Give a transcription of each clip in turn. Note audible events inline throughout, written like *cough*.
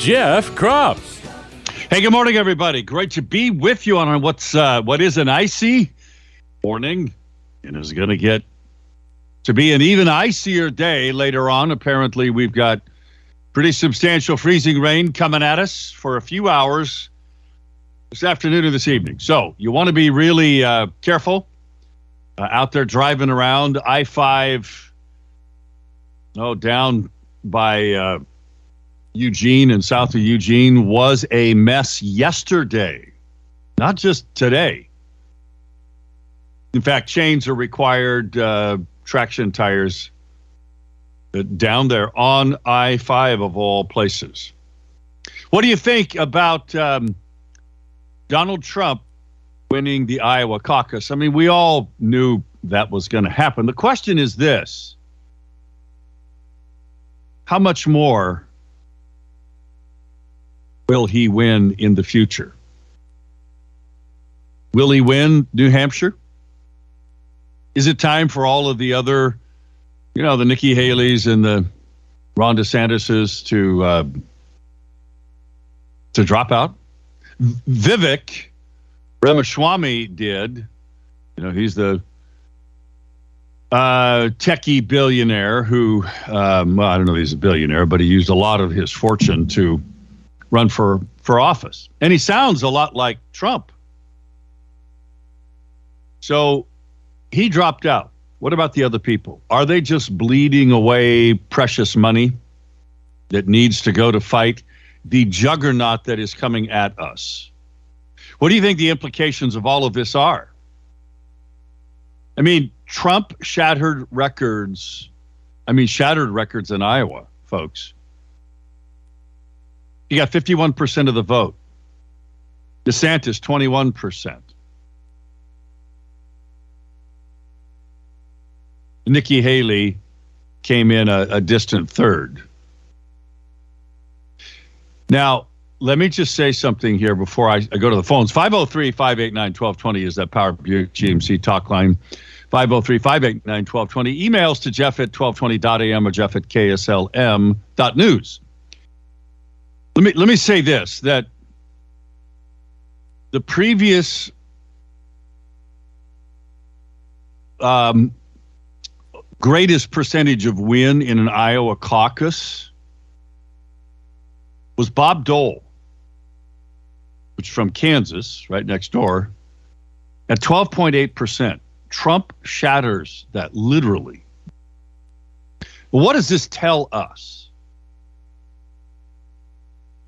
Jeff Kropp. Hey, good morning, everybody. Great to be with you on what's uh, what is an icy morning, and is going to get to be an even icier day later on. Apparently, we've got pretty substantial freezing rain coming at us for a few hours this afternoon or this evening. So you want to be really uh, careful uh, out there driving around I five. Oh, down by uh, Eugene and south of Eugene was a mess yesterday, not just today. In fact, chains are required, uh, traction tires down there on I 5 of all places. What do you think about um, Donald Trump winning the Iowa caucus? I mean, we all knew that was going to happen. The question is this How much more will he win in the future? Will he win New Hampshire? Is it time for all of the other, you know, the Nikki Haley's and the Ron DeSantis's to uh, to drop out? Vivek Ramaswamy did. You know, he's the uh, techie billionaire who, um, well, I don't know if he's a billionaire, but he used a lot of his fortune to run for, for office. And he sounds a lot like Trump. So he dropped out. What about the other people? Are they just bleeding away precious money that needs to go to fight the juggernaut that is coming at us? What do you think the implications of all of this are? I mean, Trump shattered records. I mean, shattered records in Iowa, folks. He got 51% of the vote. DeSantis, 21%. Nikki Haley came in a, a distant third. Now, let me just say something here before I, I go to the phones. 503 589 1220 is that Power Buick GMC talk line. 503 589 1220. Emails to Jeff at 1220.am or Jeff at KSLM.news. Let me, let me say this that the previous um, greatest percentage of win in an Iowa caucus was Bob Dole, which is from Kansas, right next door, at 12.8%. Trump shatters that literally. What does this tell us?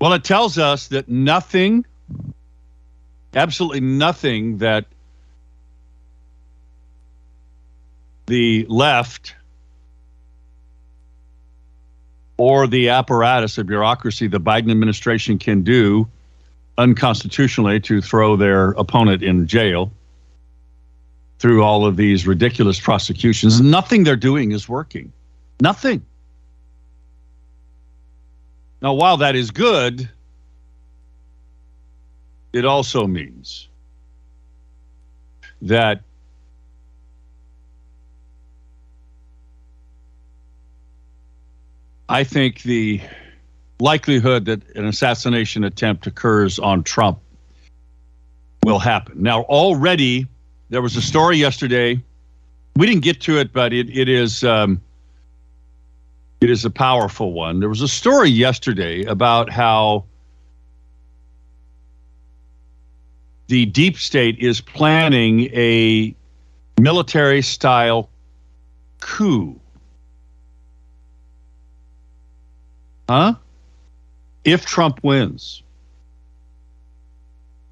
Well, it tells us that nothing, absolutely nothing that the left or the apparatus of bureaucracy the Biden administration can do unconstitutionally to throw their opponent in jail through all of these ridiculous prosecutions. Nothing they're doing is working. Nothing. Now, while that is good, it also means that I think the likelihood that an assassination attempt occurs on Trump will happen. Now, already there was a story yesterday. We didn't get to it, but it, it is um, it is a powerful one. There was a story yesterday about how the deep state is planning a military style coup Huh? If Trump wins.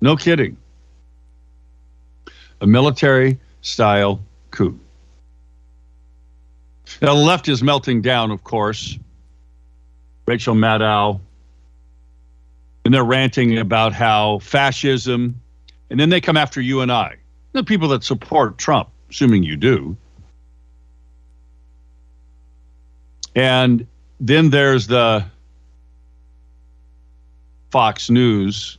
No kidding. A military style coup. The left is melting down, of course. Rachel Maddow and they're ranting about how fascism, and then they come after you and I, the people that support Trump, assuming you do. And then there's the Fox News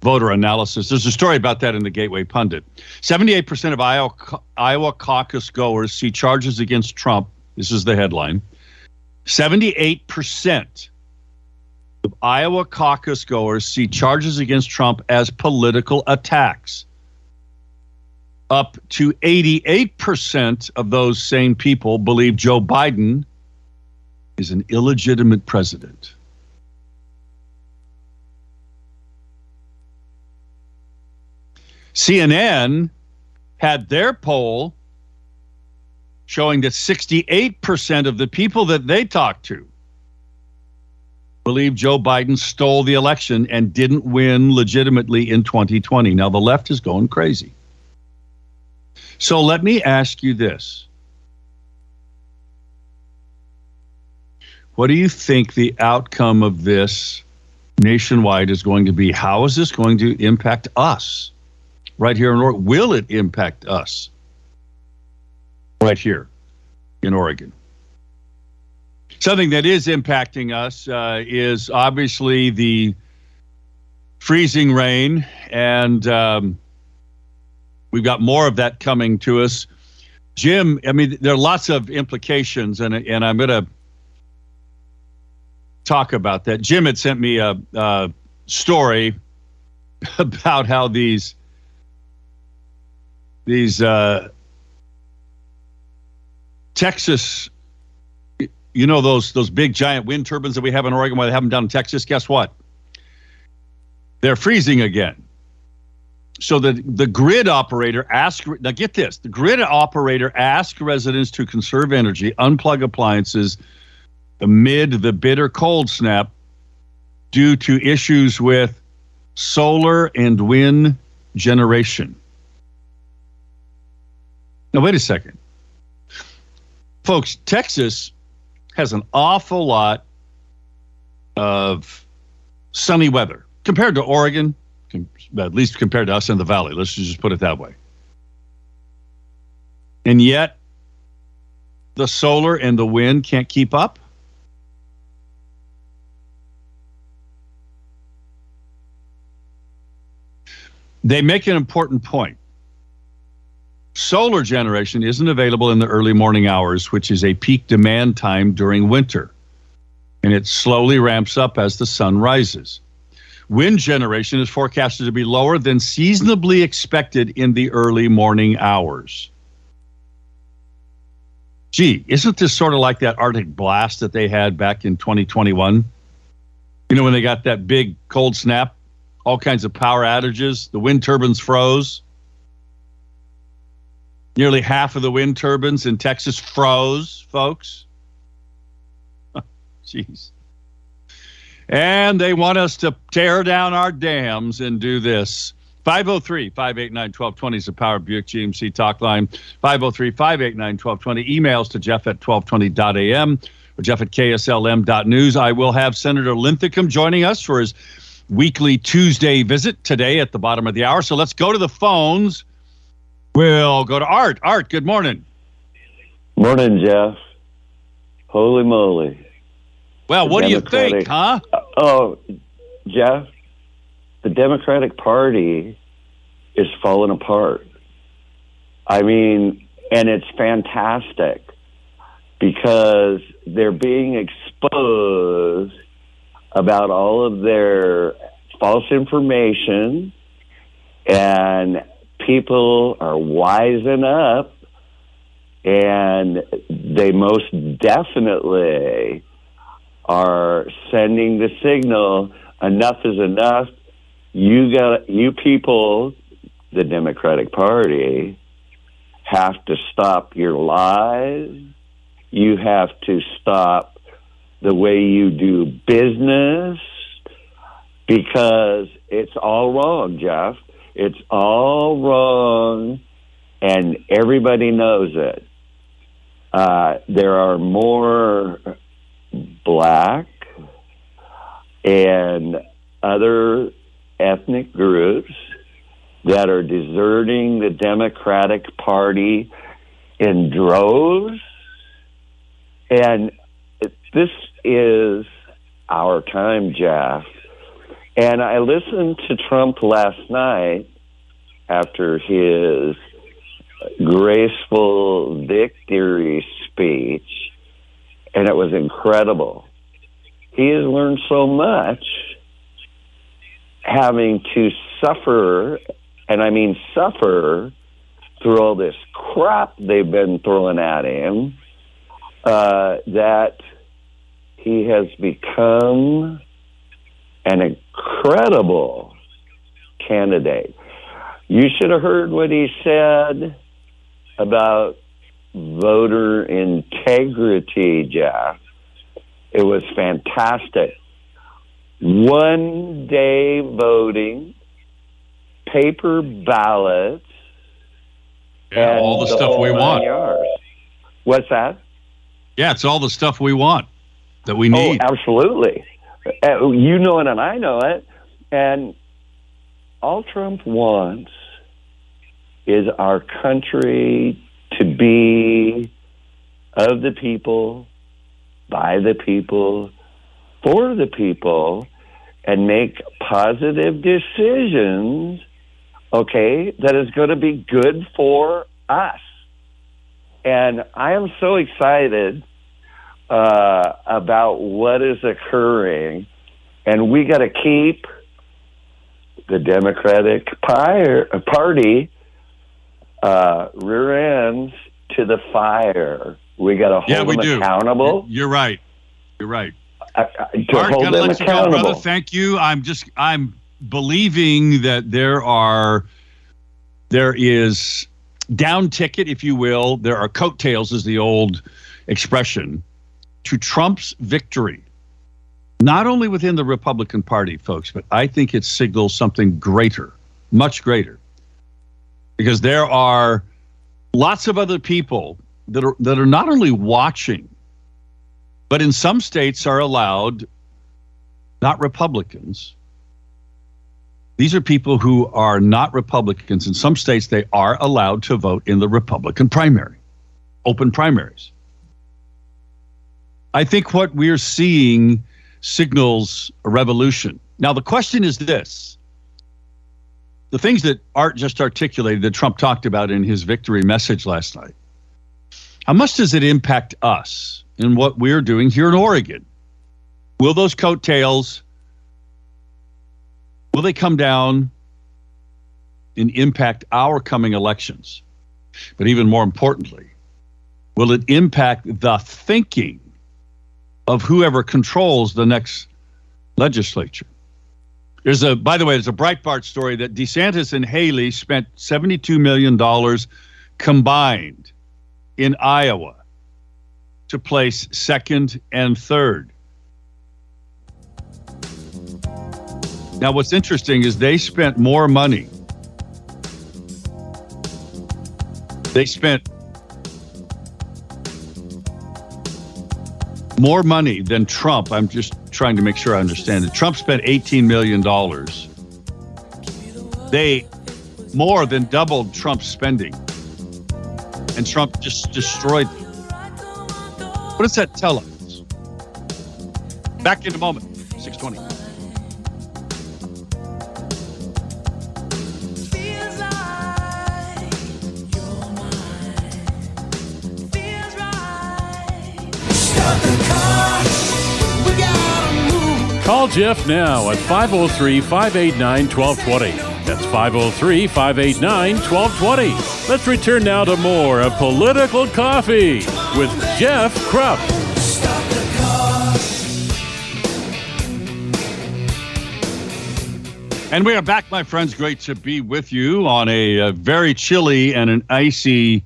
voter analysis. There's a story about that in the Gateway Pundit. 78% of Iowa, Iowa caucus goers see charges against Trump. This is the headline. 78% of Iowa caucus goers see charges against Trump as political attacks. Up to 88% of those same people believe Joe Biden is an illegitimate president. CNN had their poll showing that 68% of the people that they talked to believe Joe Biden stole the election and didn't win legitimately in 2020. Now, the left is going crazy. So let me ask you this. What do you think the outcome of this nationwide is going to be? How is this going to impact us right here in Oregon? Will it impact us right here in Oregon? Something that is impacting us uh, is obviously the freezing rain, and um, we've got more of that coming to us. Jim, I mean, there are lots of implications, and and I'm going to talk about that. Jim had sent me a, a story *laughs* about how these these uh, Texas, you know those those big giant wind turbines that we have in Oregon, where they have them down in Texas. Guess what? They're freezing again. So the the grid operator asked now get this the grid operator asked residents to conserve energy, unplug appliances amid the bitter cold snap due to issues with solar and wind generation. Now, wait a second. Folks, Texas has an awful lot of sunny weather compared to Oregon, at least compared to us in the valley. Let's just put it that way. And yet, the solar and the wind can't keep up. They make an important point. Solar generation isn't available in the early morning hours, which is a peak demand time during winter, and it slowly ramps up as the sun rises. Wind generation is forecasted to be lower than seasonably expected in the early morning hours. Gee, isn't this sort of like that Arctic blast that they had back in 2021? You know, when they got that big cold snap, all kinds of power outages, the wind turbines froze. Nearly half of the wind turbines in Texas froze, folks. *laughs* Jeez. And they want us to tear down our dams and do this. 503 589 1220 is the Power Buick GMC talk line. 503 589 1220. Emails to Jeff at 1220.am or Jeff at KSLM.news. I will have Senator Linthicum joining us for his weekly Tuesday visit today at the bottom of the hour. So let's go to the phones. We'll go to Art. Art, good morning. Morning, Jeff. Holy moly. Well, what do you think, Democratic- huh? Uh, oh, Jeff, the Democratic Party is falling apart. I mean, and it's fantastic because they're being exposed about all of their false information and people are wising up and they most definitely are sending the signal enough is enough. You got you people the democratic party have to stop your lies. You have to stop the way you do business because it's all wrong jeff it's all wrong and everybody knows it uh, there are more black and other ethnic groups that are deserting the Democratic Party in droves. And this is our time, Jeff. And I listened to Trump last night after his graceful victory speech, and it was incredible. He has learned so much having to suffer, and I mean suffer, through all this crap they've been throwing at him, uh, that he has become an incredible candidate. You should have heard what he said about voter integrity, Jeff. It was fantastic. One day voting, paper ballots, Yeah, and all the stuff we want. yards. What's that? Yeah, it's all the stuff we want that we need. Oh, need. absolutely. You know it, and I know it. And all Trump wants is our country to be of the people, by the people, for the people, and make positive decisions, okay, that is going to be good for us. And I am so excited uh, about what is occurring, and we got to keep the Democratic Party uh, rear ends to the fire. We got to hold Yeah, we them do. accountable. You're right. You're right. Uh, uh, to Art, hold them you go, accountable. brother. Thank you. I'm just I'm believing that there are there is down ticket, if you will. There are coattails, is the old expression, to Trump's victory. Not only within the Republican Party, folks, but I think it signals something greater, much greater, because there are lots of other people that are that are not only watching but in some states are allowed not republicans. These are people who are not republicans. In some states they are allowed to vote in the republican primary open primaries i think what we're seeing signals a revolution now the question is this the things that art just articulated that trump talked about in his victory message last night how much does it impact us in what we're doing here in Oregon? Will those coattails will they come down and impact our coming elections? But even more importantly, will it impact the thinking of whoever controls the next legislature? There's a by the way, there's a Breitbart story that DeSantis and Haley spent 72 million dollars combined in Iowa to place second and third. Now, what's interesting is they spent more money. They spent more money than Trump. I'm just trying to make sure I understand it. Trump spent $18 million. They more than doubled Trump's spending and Trump just destroyed them. What does that tell us? Back in a moment, 620. Call Jeff now at 503 589 1220. That's 503 589 1220. Let's return now to more of Political Coffee with Jeff Kropp. And we are back, my friends. Great to be with you on a, uh very chilly and an icy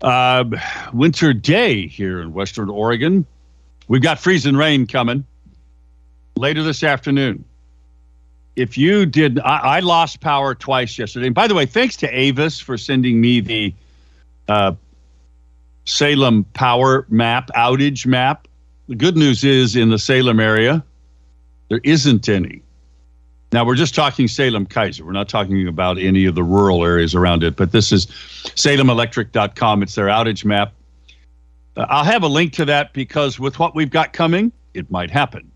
uh, winter day here in Western Oregon. We've got freezing rain coming later this afternoon. If you did, I, I lost power twice yesterday. And by the way, thanks to Avis for sending me the uh, Salem power map, outage map. The good news is in the Salem area, there isn't any Now we're just talking Salem-Keizer. We're not talking about any of the rural areas around it, but this is salemelectric.com. It's their outage map. Uh, I'll have a link to that because with what we've got coming, it might happen.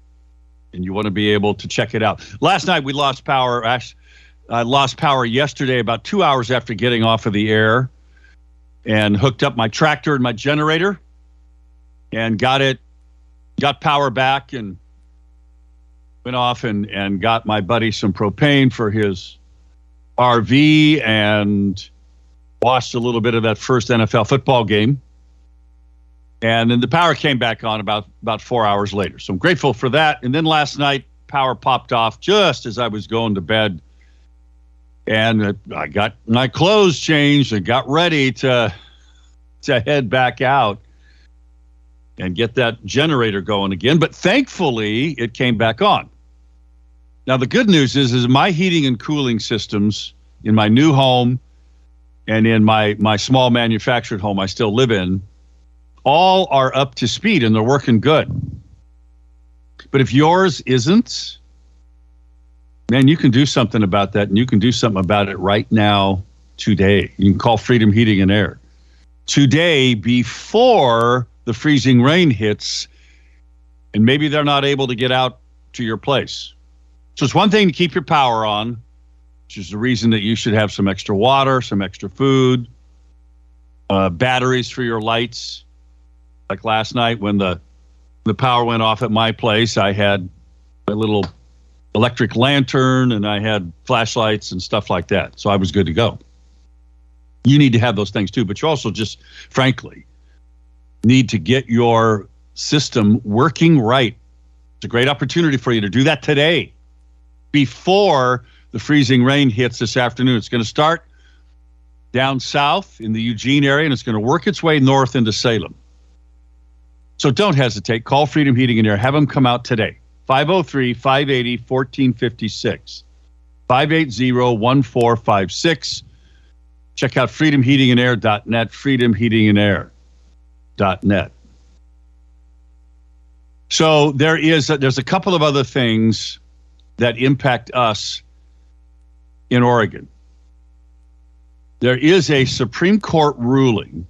And you want to be able to check it out. Last night we lost power. I lost power yesterday about two hours after getting off of the air and hooked up my tractor and my generator and got it, got power back and went off and, and got my buddy some propane for his RV and watched a little bit of that first NFL football game. And then the power came back on about about four hours later. So I'm grateful for that. And then last night, power popped off just as I was going to bed. And I got my clothes changed and got ready to to head back out and get that generator going again. But thankfully, it came back on. Now the good news is, is my heating and cooling systems in my new home and in my my small manufactured home I still live in, all are up to speed and they're working good. But if yours isn't, man, you can do something about that, and you can do something about it right now, today. You can call Freedom Heating and Air today before the freezing rain hits, and maybe they're not able to get out to your place. So it's one thing to keep your power on, which is the reason that you should have some extra water, some extra food, uh, batteries for your lights. Like last night when the the power went off at my place, I had a little electric lantern and I had flashlights and stuff like that. So I was good to go. You need to have those things too, but you also just, frankly, need to get your system working right. It's a great opportunity for you to do that today before the freezing rain hits this afternoon. It's going to start down south in the Eugene area and it's going to work its way north into Salem. So don't hesitate. Call Freedom Heating and Air. Have them come out today. 503 580 1456. 580 1456. Check out freedomheatingandair.net, freedomheatingandair.net. So there is a, there's a couple of other things that impact us in Oregon. There is a Supreme Court ruling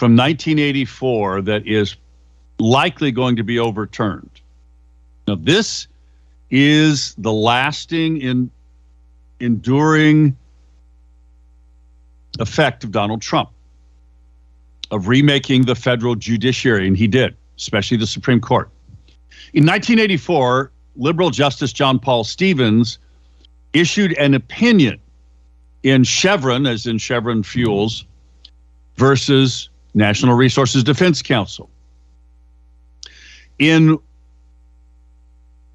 from 1984 that is likely going to be overturned. Now, this is the lasting, in, enduring effect of Donald Trump of remaking the federal judiciary, and he did, especially the Supreme Court. In 1984, liberal Justice John Paul Stevens issued an opinion in Chevron, as in Chevron Fuels, versus National Resources Defense Council. In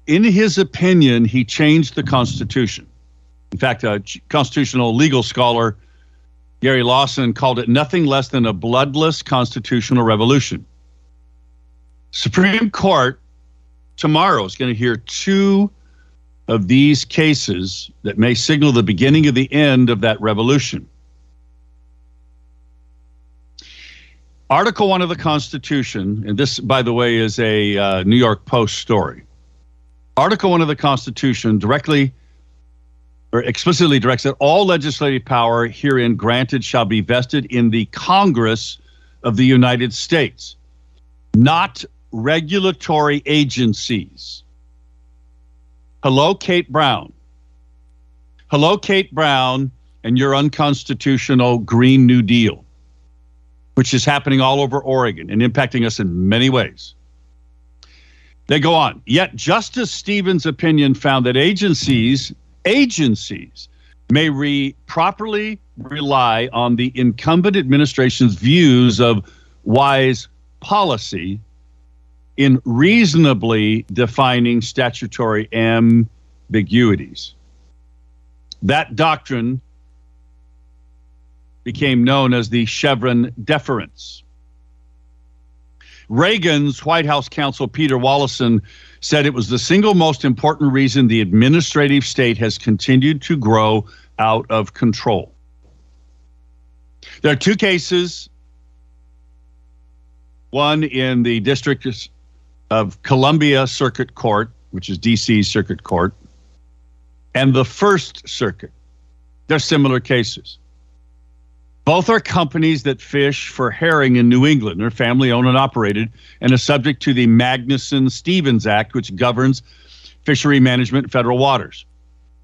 in his opinion, he changed the Constitution. In fact, a constitutional legal scholar, Gary Lawson, called it nothing less than a bloodless constitutional revolution. Supreme Court tomorrow is going to hear two of these cases that may signal the beginning of the end of that revolution. Article 1 of the Constitution, and this, by the way, is a uh, New York Post story. Article 1 of the Constitution directly or explicitly directs that all legislative power herein granted shall be vested in the Congress of the United States, not regulatory agencies. Hello, Kate Brown. Hello, Kate Brown, and your unconstitutional Green New Deal, which is happening all over Oregon and impacting us in many ways. They go on. Yet Justice Stevens' opinion found that agencies, agencies, may re, properly rely on the incumbent administration's views of wise policy in reasonably defining statutory ambiguities. That doctrine became known as the Chevron deference. Reagan's White House counsel, Peter Wallison, said it was the single most important reason the administrative state has continued to grow out of control. There are two cases one in the District of Columbia Circuit Court, which is DC Circuit Court, and the First Circuit. They're similar cases. Both are companies that fish for herring in New England. They're family owned and operated and are subject to the Magnuson Stevens Act, which governs fishery management in federal waters.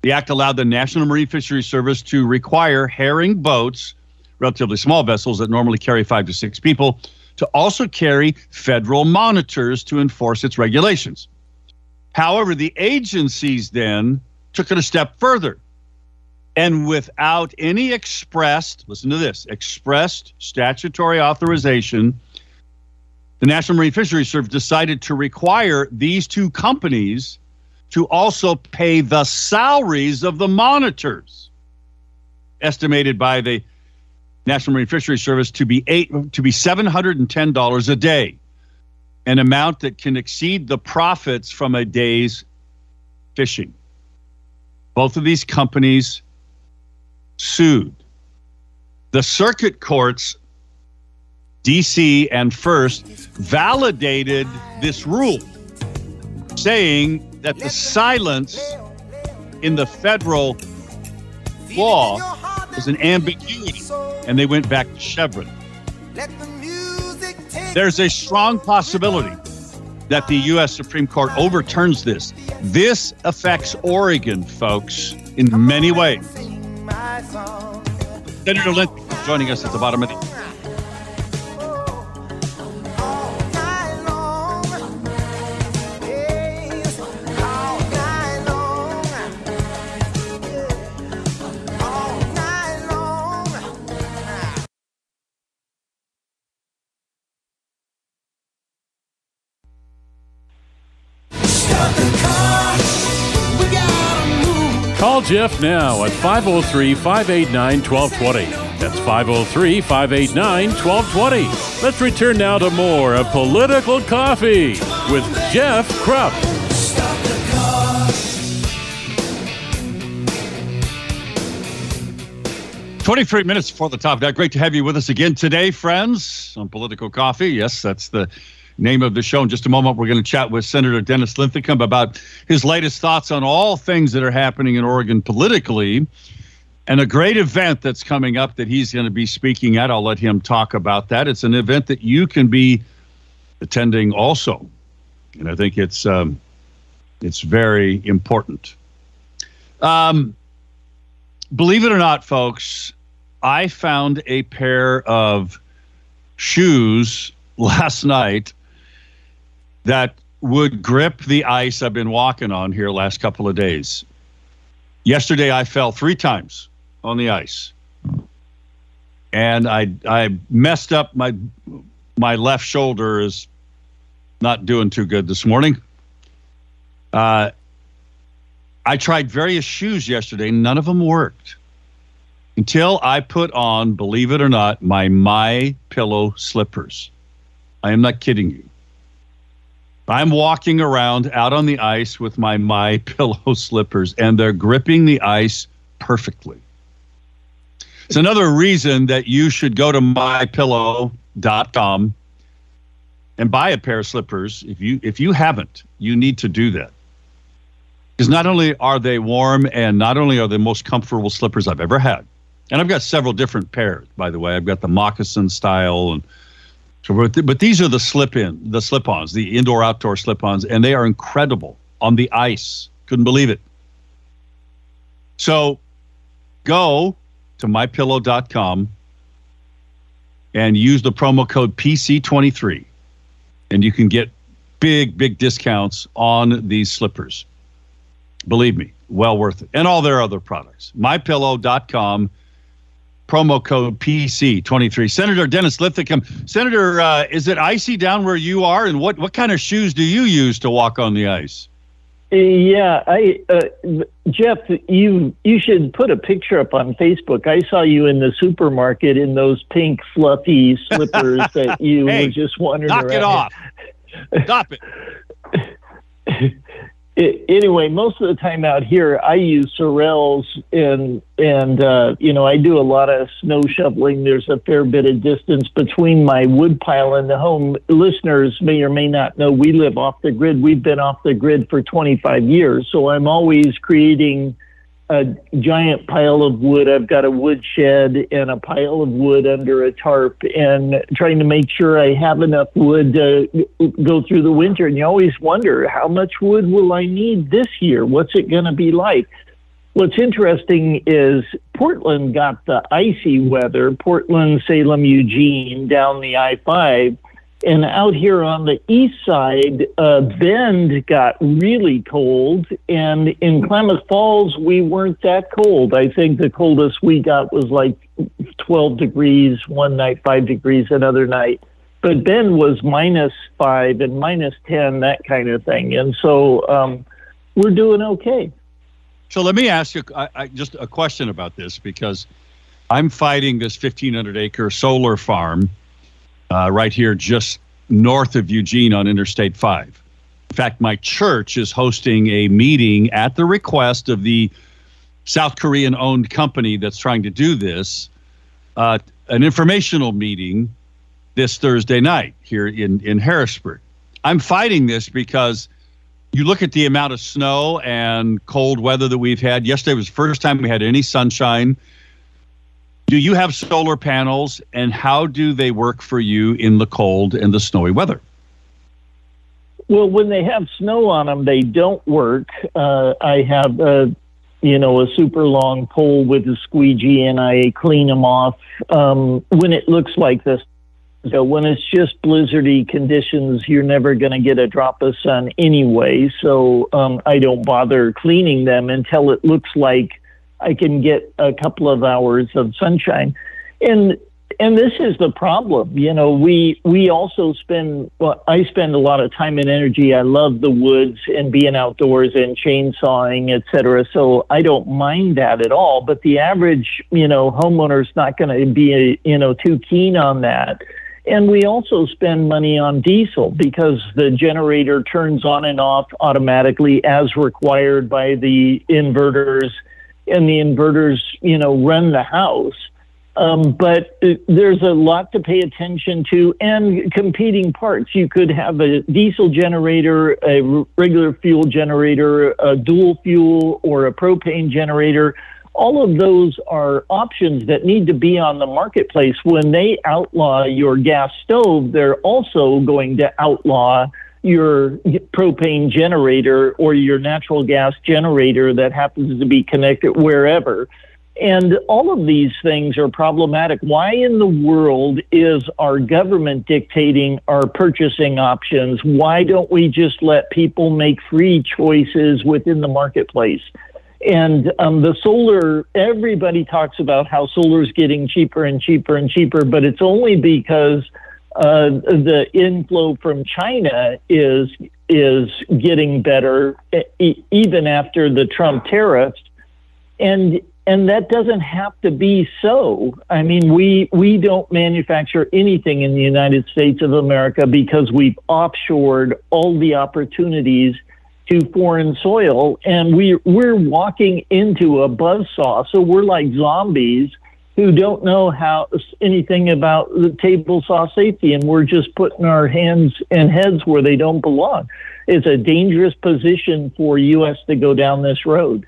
The act allowed the National Marine Fisheries Service to require herring boats, relatively small vessels that normally carry five to six people, to also carry federal monitors to enforce its regulations. However, the agencies then took it a step further. And without any expressed, listen to this, expressed statutory authorization, the National Marine Fisheries Service decided to require these two companies to also pay the salaries of the monitors, estimated by the National Marine Fisheries Service to be eight to be seven hundred and ten dollars a day, an amount that can exceed the profits from a day's fishing. Both of these companies sued. The circuit courts, DC and First, validated this rule, saying that the silence in the federal law was an ambiguity, and they went back to Chevron. There's a strong possibility that the U.S. Supreme Court overturns this. This affects Oregon, folks, in many ways. Senator Lynn joining us at the bottom of the. Jeff now at 503 589 1220. That's 503 589 1220. Let's return now to more of Political Coffee with Jeff Kropp. 23 minutes before the top that. Great to have you with us again today, friends, on Political Coffee. Yes, that's the name of the show. In just a moment, we're going to chat with Senator Dennis Linthicum about his latest thoughts on all things that are happening in Oregon politically and a great event that's coming up that he's going to be speaking at. I'll let him talk about that. It's an event that you can be attending also. And I think it's um, it's very important. Um, believe it or not, folks, I found a pair of shoes last *laughs* night that would grip the ice I've been walking on here last couple of days. Yesterday, I fell three times on the ice, and I I messed up my my left shoulder is not doing too good this morning. Uh, I tried various shoes yesterday. None of them worked until I put on, believe it or not, my My Pillow slippers. I am not kidding you. I'm walking around out on the ice with my My Pillow *laughs* slippers, and they're gripping the ice perfectly. It's another reason that you should go to mypillow.com and buy a pair of slippers. If you if you haven't, you need to do that. Because not only are they warm and not only are they the most comfortable slippers I've ever had, and I've got several different pairs, by the way. I've got the moccasin style and so, but, but these are the slip-in, the slip-ons, the indoor-outdoor slip-ons, and they are incredible on the ice. Couldn't believe it. So, go to mypillow.com and use the promo code PC23, and you can get big, big discounts on these slippers. Believe me, well worth it, and all their other products. Mypillow.com promo code PC23. Senator Dennis Linthicum, Senator, uh, is it icy down where you are? And what, what kind of shoes do you use to walk on the ice? Yeah, I uh, Jeff, you you should put a picture up on Facebook. I saw you in the supermarket in those pink fluffy slippers that *laughs* you Hey, were just wondering Knock it off. Stop it. *laughs* I- anyway, most of the time out here, I use Sorels and and uh, you know I do a lot of snow shoveling. There's a fair bit of distance between my wood pile and the home. Listeners may or may not know we live off the grid. We've been off the grid for 25 years, so I'm always creating a giant pile of wood. I've got a wood shed and a pile of wood under a tarp, and trying to make sure I have enough wood to go through the winter. And you always wonder how much wood will I need this year? What's it going to be like? What's interesting is Portland got the icy weather, Portland, Salem, Eugene, down the I 5. And out here on the east side, uh, Bend got really cold. And in Klamath Falls, we weren't that cold. I think the coldest we got was like 12 degrees one night, 5 degrees another night. But Bend was minus 5 and minus 10, that kind of thing. And so um, we're doing okay. So let me ask you I, I, just a question about this because I'm fighting this 1,500 acre solar farm uh, right here just north of Eugene on Interstate 5. In fact, my church is hosting a meeting at the request of the South Korean owned company that's trying to do this, uh, an informational meeting this Thursday night here in, in Harrisburg. I'm fighting this because you look at the amount of snow and cold weather that we've had. Yesterday was the first time we had any sunshine. Do you have solar panels and how do they work for you in the cold and the snowy weather? Well, when they have snow on them, they don't work. Uh, I have a, you know, a super long pole with a squeegee, and I clean them off um, when it looks like this. So when it's just blizzardy conditions, you're never going to get a drop of sun anyway. So um, I don't bother cleaning them until it looks like I can get a couple of hours of sunshine. And and this is the problem. You know, we we also spend well, I spend a lot of time and energy. I love the woods and being outdoors and chainsawing, et cetera. So I don't mind that at all. But the average, you know, homeowner is not going to be, you know, too keen on that. And we also spend money on diesel because the generator turns on and off automatically as required by the inverters, and the inverters, you know, run the house. Um, but there's a lot to pay attention to and competing parts. You could have a diesel generator, a regular fuel generator, a dual fuel, or a propane generator. All of those are options that need to be on the marketplace. When they outlaw your gas stove, they're also going to outlaw your propane generator or your natural gas generator that happens to be connected wherever. And all of these things are problematic. Why in the world is our government dictating our purchasing options? Why don't we just let people make free choices within the marketplace? And um, the solar, everybody talks about how solar is getting cheaper and cheaper and cheaper, but it's only because uh, the inflow from China is is getting better e- even after the Trump tariffs, and and that doesn't have to be so. I mean, we we don't manufacture anything in the United States of America because we've offshored all the opportunities to foreign soil, and we we're walking into a buzzsaw. So we're like zombies who don't know how anything about the table saw safety, and we're just putting our hands and heads where they don't belong. It's a dangerous position for U.S. to go down this road.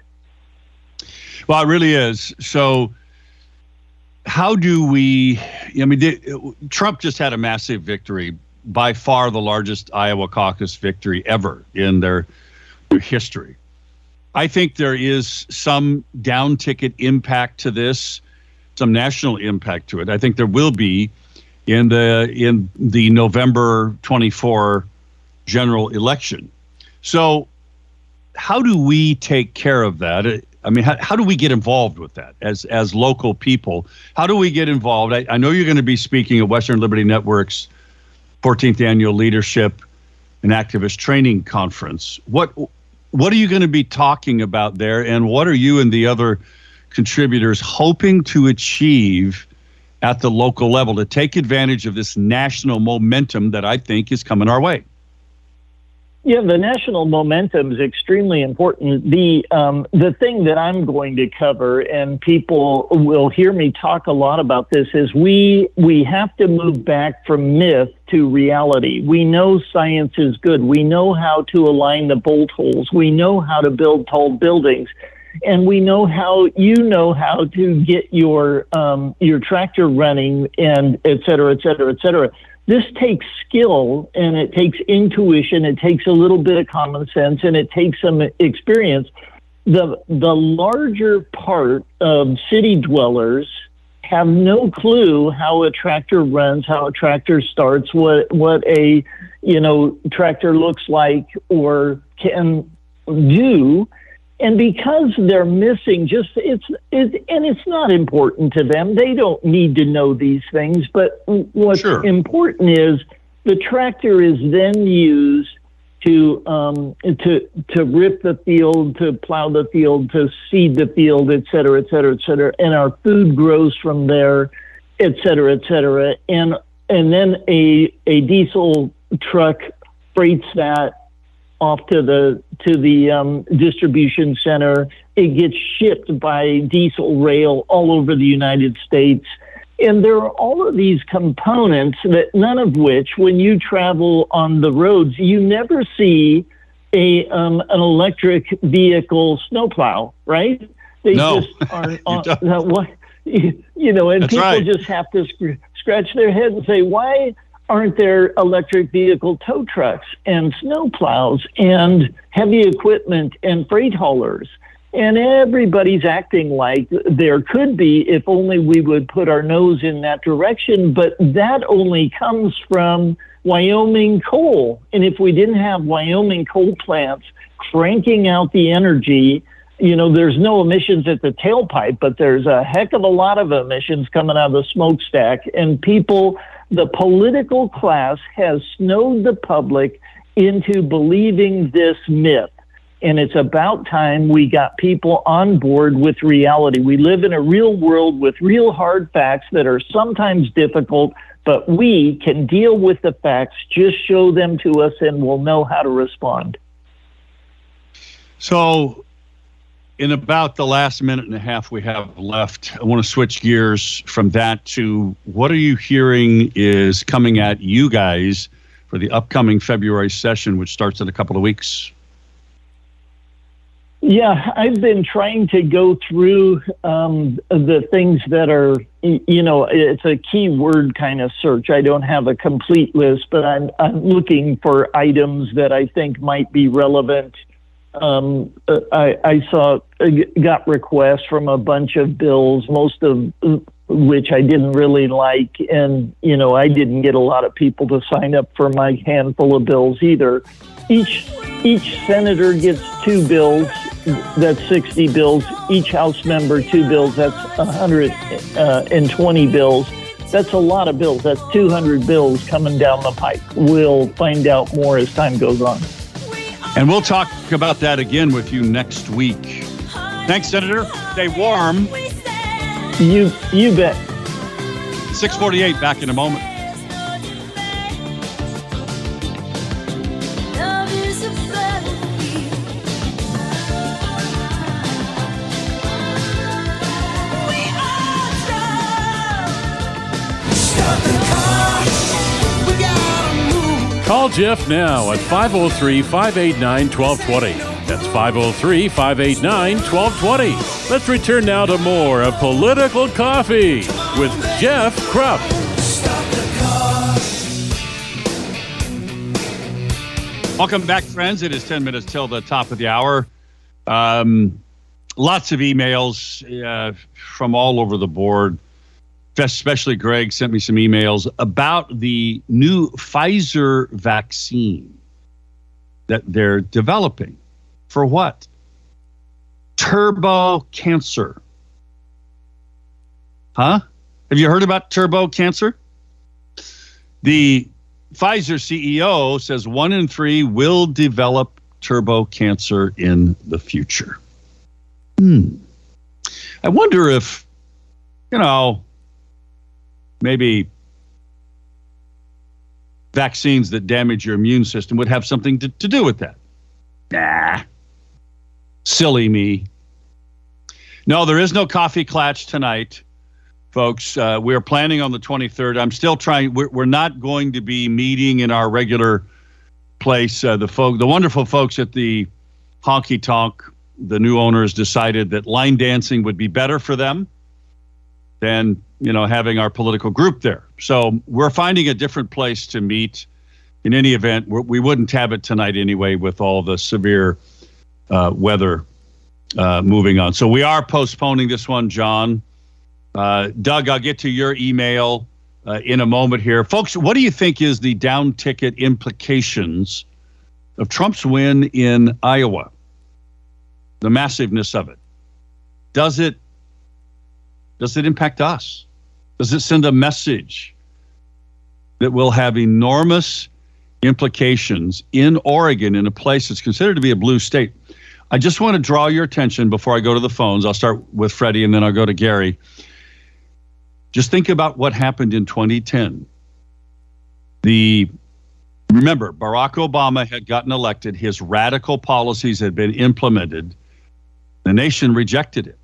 Well, it really is. So, how do we? I mean, did, Trump just had a massive victory, by far the largest Iowa caucus victory ever in their, their history. I think there is some down ticket impact to this, some national impact to it. I think there will be in the in the November 24 general election. So, how do we take care of that? I mean, how, how do we get involved with that as as local people? How do we get involved? I, I know you're going to be speaking at Western Liberty Network's 14th annual leadership and activist training conference. What what are you going to be talking about there, and what are you and the other contributors hoping to achieve at the local level to take advantage of this national momentum that I think is coming our way? Yeah, the national momentum is extremely important. The um, the thing that I'm going to cover, and people will hear me talk a lot about this, is we we have to move back from myth to reality. We know science is good. We know how to align the bolt holes. We know how to build tall buildings. And we know how you know how to get your um, your tractor running, and et cetera, et cetera, et cetera. This takes skill and it takes intuition. It takes a little bit of common sense and it takes some experience. The the larger part of city dwellers have no clue how a tractor runs, how a tractor starts, what what a you know tractor looks like or can do. And because they're missing just it's it, and it's not important to them. They don't need to know these things, but what's Sure. important is the tractor is then used to um, to to rip the field, to plow the field, to seed the field, et cetera, et cetera, et cetera, and our food grows from there, et cetera, et cetera, and and then a a diesel truck freights that off to the to the um, distribution center. It gets shipped by diesel rail all over the United States. And there are all of these components that none of which, when you travel on the roads, you never see a um, an electric vehicle snowplow, right? They No, just *laughs* aren't. on, don't. what *laughs* you know, and That's people right. just have to scr- scratch their head and say, why aren't there electric vehicle tow trucks and snow plows and heavy equipment and freight haulers? And everybody's acting like there could be if only we would put our nose in that direction. But that only comes from Wyoming coal. And if we didn't have Wyoming coal plants cranking out the energy, you know, there's no emissions at the tailpipe, but there's a heck of a lot of emissions coming out of the smokestack. And people, the political class has snowed the public into believing this myth. And it's about time we got people on board with reality. We live in a real world with real hard facts that are sometimes difficult, but we can deal with the facts. Just show them to us and we'll know how to respond. So, in about the last minute and a half we have left, I want to switch gears from that to what are you hearing is coming at you guys for the upcoming February session, which starts in a couple of weeks? Yeah, I've been trying to go through um, the things that are, you know, it's a keyword kind of search. I don't have a complete list, but I'm, I'm looking for items that I think might be relevant. Um, uh, I, I saw, uh, got requests from a bunch of bills, most of which I didn't really like. And, you know, I didn't get a lot of people to sign up for my handful of bills either. Each, each senator gets two bills. That's 60 bills. Each House member, two bills. That's 120 bills. That's a lot of bills. That's 200 bills coming down the pike. We'll find out more as time goes on. And we'll talk about that again with you next week. Thanks, Senator. Stay warm. You, you bet. 648 back in a moment. Call Jeff now at 503 589 1220. That's 503 589 1220. Let's return now to more of Political Coffee with Jeff Kropp. Welcome back, friends. It is 10 minutes till the top of the hour. Um, lots of emails uh, from all over the board. Especially Greg sent me some emails about the new Pfizer vaccine that they're developing. For what? Turbo cancer. Huh? Have you heard about turbo cancer? The Pfizer CEO says one in three will develop turbo cancer in the future. Hmm. I wonder if, you know, maybe vaccines that damage your immune system would have something to, to do with that. Nah. Silly me. No, there is no coffee clatch tonight folks. Uh, we're planning on the 23rd. I'm still trying. We're, we're not going to be meeting in our regular place. Uh, the folk, the wonderful folks at the Honky Tonk the new owners decided that line dancing would be better for them than you know having our political group there. So we're finding a different place to meet. In any event, we're, we wouldn't have it tonight anyway with all the severe uh, weather uh, moving on. So we are postponing this one, John. Uh, Doug, I'll get to your email uh, in a moment here. Folks, what do you think is the down ticket implications of Trump's win in Iowa? The massiveness of it. Does it does it impact us? Does it send a message that will have enormous implications in Oregon, in a place that's considered to be a blue state? I just want to draw your attention before I go to the phones. I'll start with Freddie and then I'll go to Gary. Just think about what happened in 2010. The remember, Barack Obama had gotten elected, his radical policies had been implemented. The nation rejected it.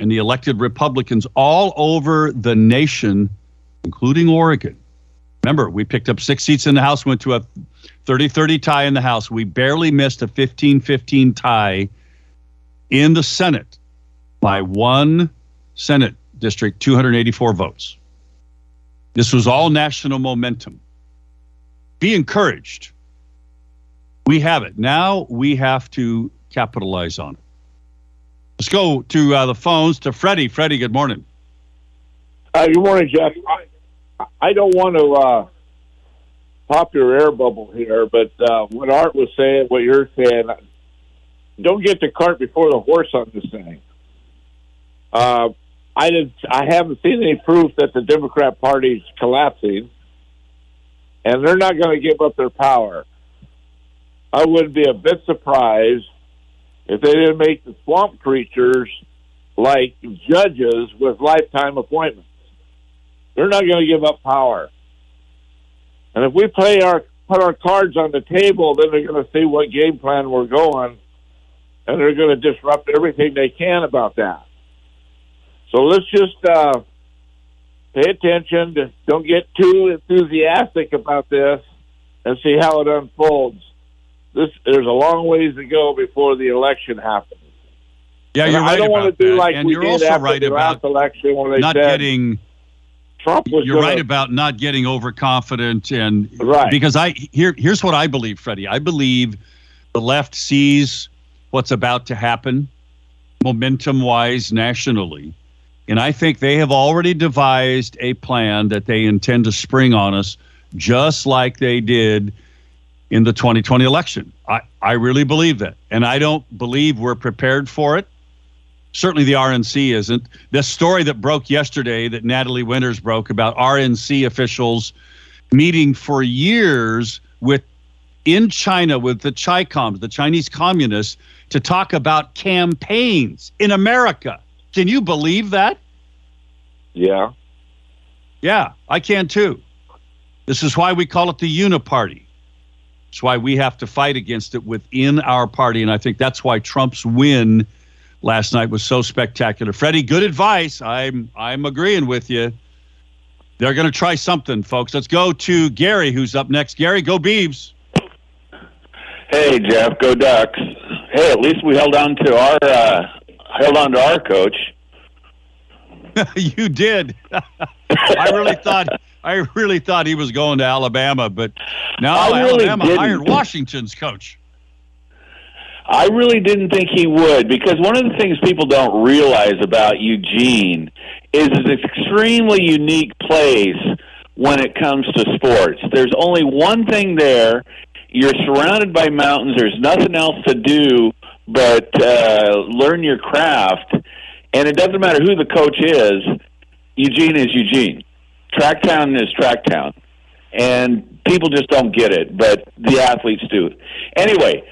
And the elected Republicans all over the nation, including Oregon. Remember, we picked up six seats in the House, went to a 30 30 tie in the House. We barely missed a 15 15 tie in the Senate by one Senate district, 284 votes. This was all national momentum. Be encouraged. We have it. Now we have to capitalize on it. Let's go to uh, the phones to Freddie. Freddie, good morning. Uh, good morning, Jeff. I, I don't want to uh, pop your air bubble here, but uh, what Art was saying, what you're saying, don't get the cart before the horse on this thing. Uh, I did. I haven't seen any proof that the Democrat Party's collapsing, and they're not going to give up their power. I would be a bit surprised if they didn't make the swamp creatures like judges with lifetime appointments. They're not going to give up power. And if we play our put our cards on the table, then they're going to see what game plan we're going, and they're going to disrupt everything they can about that. So let's just uh, pay attention. Don't get too enthusiastic about this, and see how it unfolds. This there's a long ways to go before the election happens. Yeah, you're I right don't about want to do that. like and we you're did also after right the last about election when they not said getting Trump was. you're gonna, right about not getting overconfident and Right. because I here here's what I believe, Freddie. I believe the left sees what's about to happen momentum wise nationally. And I think they have already devised a plan that they intend to spring on us, just like they did in the 2020 election. I, I really believe that. And I don't believe we're prepared for it. Certainly the RNC isn't. The story that broke yesterday that Natalie Winters broke about RNC officials meeting for years with in China with the Chicoms, the Chinese communists, to talk about campaigns in America. Can you believe that? Yeah. Yeah, I can too. This is why we call it the uniparty. It's why we have to fight against it within our party. And I think that's why Trump's win last night was so spectacular. Freddie, good advice. I'm I'm agreeing with you. They're going to try something, folks. Let's go to Gary, who's up next. Gary, go Beavs. Hey Jeff, go Ducks! Hey, at least we held on to our uh, held on to our coach. *laughs* you did. *laughs* I really thought I really thought he was going to Alabama, but now I really Alabama didn't. hired Washington's coach. I really didn't think he would because one of the things people don't realize about Eugene is it's an extremely unique place when it comes to sports. There's only one thing there. You're surrounded by mountains. There's nothing else to do but uh, learn your craft. And it doesn't matter who the coach is. Eugene is Eugene. Tracktown is Tracktown. And people just don't get it, but the athletes do. Anyway,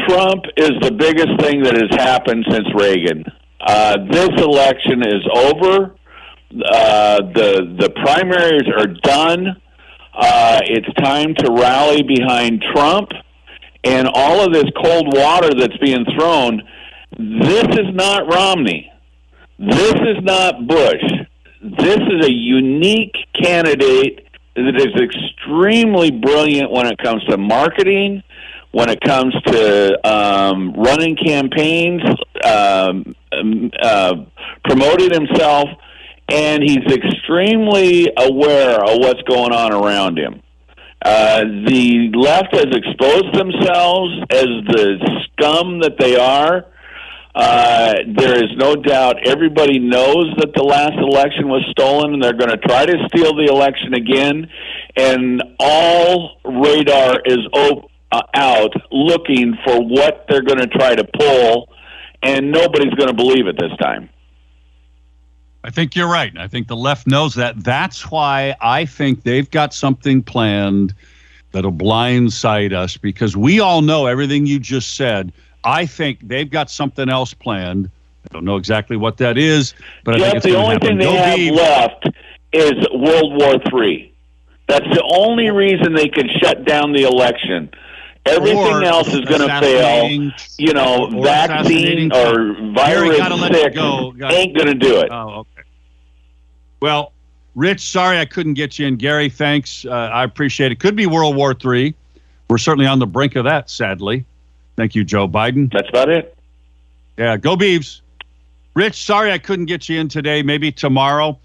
Trump is the biggest thing that has happened since Reagan. Uh, this election is over. Uh, the the primaries are done. Uh, it's time to rally behind Trump and all of this cold water that's being thrown. This is not Romney. This is not Bush. This is a unique candidate that is extremely brilliant when it comes to marketing, when it comes to um, running campaigns, um, um, uh, promoting himself, and he's extremely aware of what's going on around him. Uh, the left has exposed themselves as the scum that they are. Uh, there is no doubt everybody knows that the last election was stolen and they're going to try to steal the election again. And all radar is op- uh, out looking for what they're going to try to pull, and nobody's going to believe it this time. I think you're right. I think the left knows that. That's why I think they've got something planned that'll blindside us because we all know everything you just said. I think they've got something else planned. I don't know exactly what that is, but I think the only happen. thing they Go have Beavs. left is World War Three. That's the only reason they could shut down the election. Everything Or else is going to fail. You know, or vaccine or virus gotta let it go. Ain't going to do it. Oh, okay. Well, Rich, sorry I couldn't get you in. Gary, thanks. Uh, I appreciate it. Could be World War III. We're certainly on the brink of that, sadly. Thank you, Joe Biden. That's about it. Yeah, go Beavs. Rich, sorry I couldn't get you in today. Maybe tomorrow.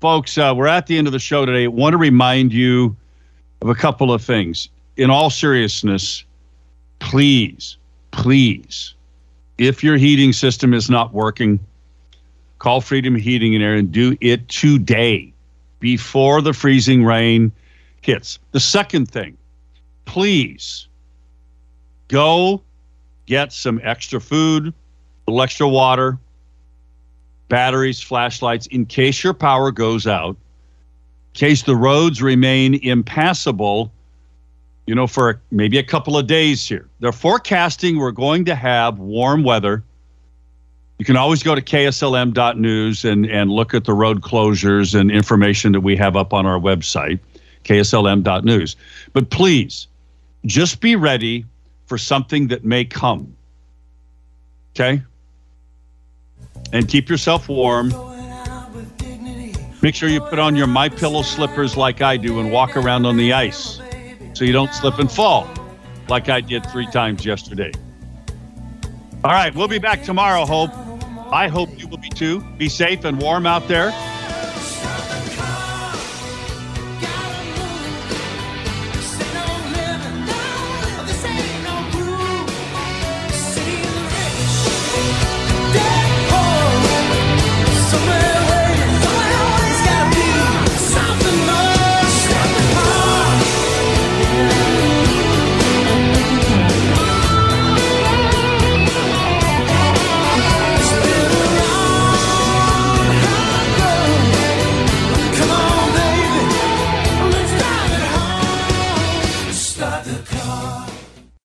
Folks, uh, we're at the end of the show today. want to remind you of a couple of things. In all seriousness, please, please, if your heating system is not working, call Freedom Heating and Air and do it today before the freezing rain hits. The second thing, please go get some extra food, a little extra water, batteries, flashlights in case your power goes out, in case the roads remain impassable, you know, for maybe a couple of days here. They're forecasting we're going to have warm weather. You can always go to kslm.news and, and look at the road closures and information that we have up on our website, kslm.news. But please, just be ready for something that may come. Okay? And keep yourself warm. Make sure you put on your My Pillow slippers like I do and walk around on the ice so you don't slip and fall like I did three times yesterday. All right, we'll be back tomorrow, Hope. I hope you will be too. Be safe and warm out there.